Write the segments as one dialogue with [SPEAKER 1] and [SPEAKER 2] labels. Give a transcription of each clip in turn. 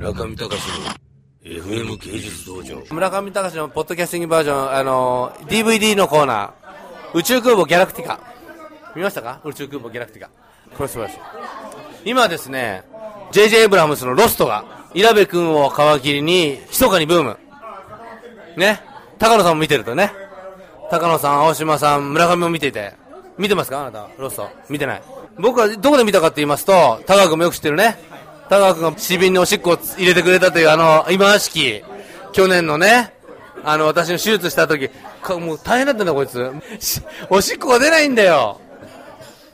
[SPEAKER 1] 村上隆の FM 芸術道場
[SPEAKER 2] 村上隆のポッドキャスティングバージョン、あのー DVD のコーナー、宇宙空母ギャラクティカ。見ましたか？宇宙空母ギャラクティカ。これ素晴らしい。今ですね、JJ エブラムスのロストが、稲部君を皮切りに、密かにブーム。ね？高野さんも見てるとね。高野さん、青島さん、村上も見ていて。見てますか？あなた、ロスト。見てない。僕はどこで見たかって言いますと、高川君もよく知ってるね。高川君が市民におしっこを入れてくれたという、あの、今ましき、去年のね、あの、私の手術した時、かもう大変だったんだ、こいつ。しおしっこが出ないんだよ。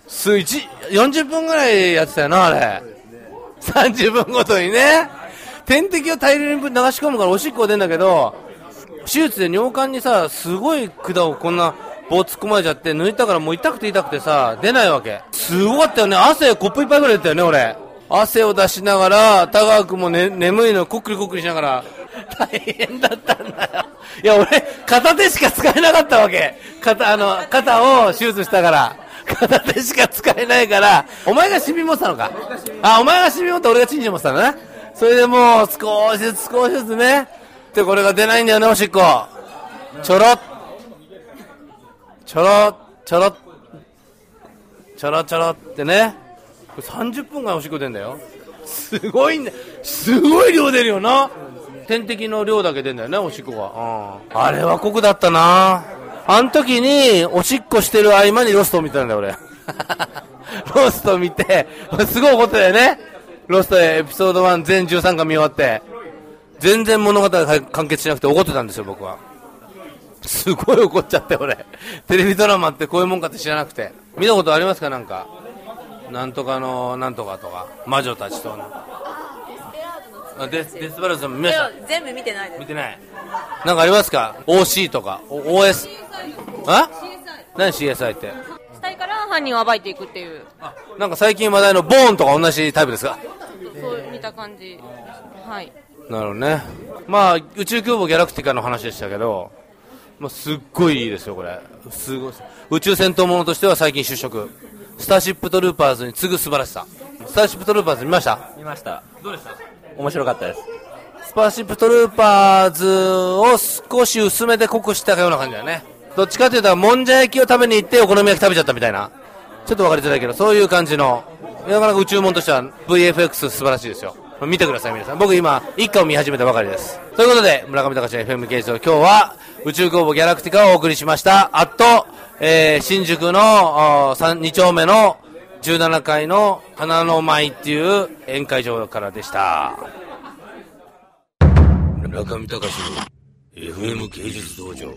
[SPEAKER 2] す、一、40分ぐらいやってたよな、あれ。30分ごとにね。点滴を大量に流し込むからおしっこが出るんだけど、手術で尿管にさ、すごい管をこんな棒突っ込まれちゃって、抜いたからもう痛くて痛くてさ、出ないわけ。すごかったよね。汗コップ一杯ぐらい出たよね、俺。汗を出しながら、田川君も、ね、眠いのこっくりこっくりしながら、大変だったんだよ。いや、俺、片手しか使えなかったわけ。肩、あの、肩を手術したから。片手しか使えないから、お前がシミ持ってたのか？あ、お前がシミ持って俺がチンチン持ってたのね。それでもう、少しずつ少しずつね。で、これが出ないんだよね、おしっこ。ちょろっ。ちょろ、ちょろ、ちょろちょろってね。これ30分ぐらいおしっこ出んだよ。すごいんだすごい量出るよな。点滴の量だけ出んだよね、おしっこが。うん。あれは酷だったな。あの時に、おしっこしてる合間にロストを見てたんだよ、俺。ロスト見て、すごい怒ってたよね。ロストエピソード1全13巻見終わって。全然物語が完結しなくて怒ってたんですよ、僕は。すごい怒っちゃって、俺。テレビドラマってこういうもんかって知らなくて。見たことありますかなんか。なんとかの、なんとかとか。魔女たちとデスデスパラーズも見ました
[SPEAKER 3] 全部見てないです
[SPEAKER 2] 見てない。なんかありますか ?OC とか。お OS。あ？何？CSI って。
[SPEAKER 3] 死体から犯人を暴いていくっていう
[SPEAKER 2] なんか最近話題のボーンとか同じタイプですか？
[SPEAKER 3] そう見た感じはい
[SPEAKER 2] なるほどね。まあ、宇宙空母ギャラクティカの話でしたけど、まあ、すっごいいいですよ、これ。すごい。宇宙戦闘ものとしては最近秀逸。スターシップトルーパーズに次ぐ素晴らしさ。スターシップトルーパーズ見ました？
[SPEAKER 4] 見ました
[SPEAKER 2] どうでした？
[SPEAKER 4] 面白かったです
[SPEAKER 2] スターシップトルーパーズを少し薄めで濃くしたような感じだよね。どっちかというと、もんじゃ焼きを食べに行ってお好み焼き食べちゃったみたいな。ちょっとわかりづらいけど、そういう感じの、なかなか宇宙もんとしては VFX 素晴らしいですよ。見てください、皆さん。僕今、一家を見始めたばかりです。ということで、村上隆の FM 芸術今日は、宇宙空母ギャラクティカをお送りしました。あと、えー、新宿の2丁目の17階の花の舞っていう宴会場からでした。
[SPEAKER 1] 中見隆の FM 芸術道場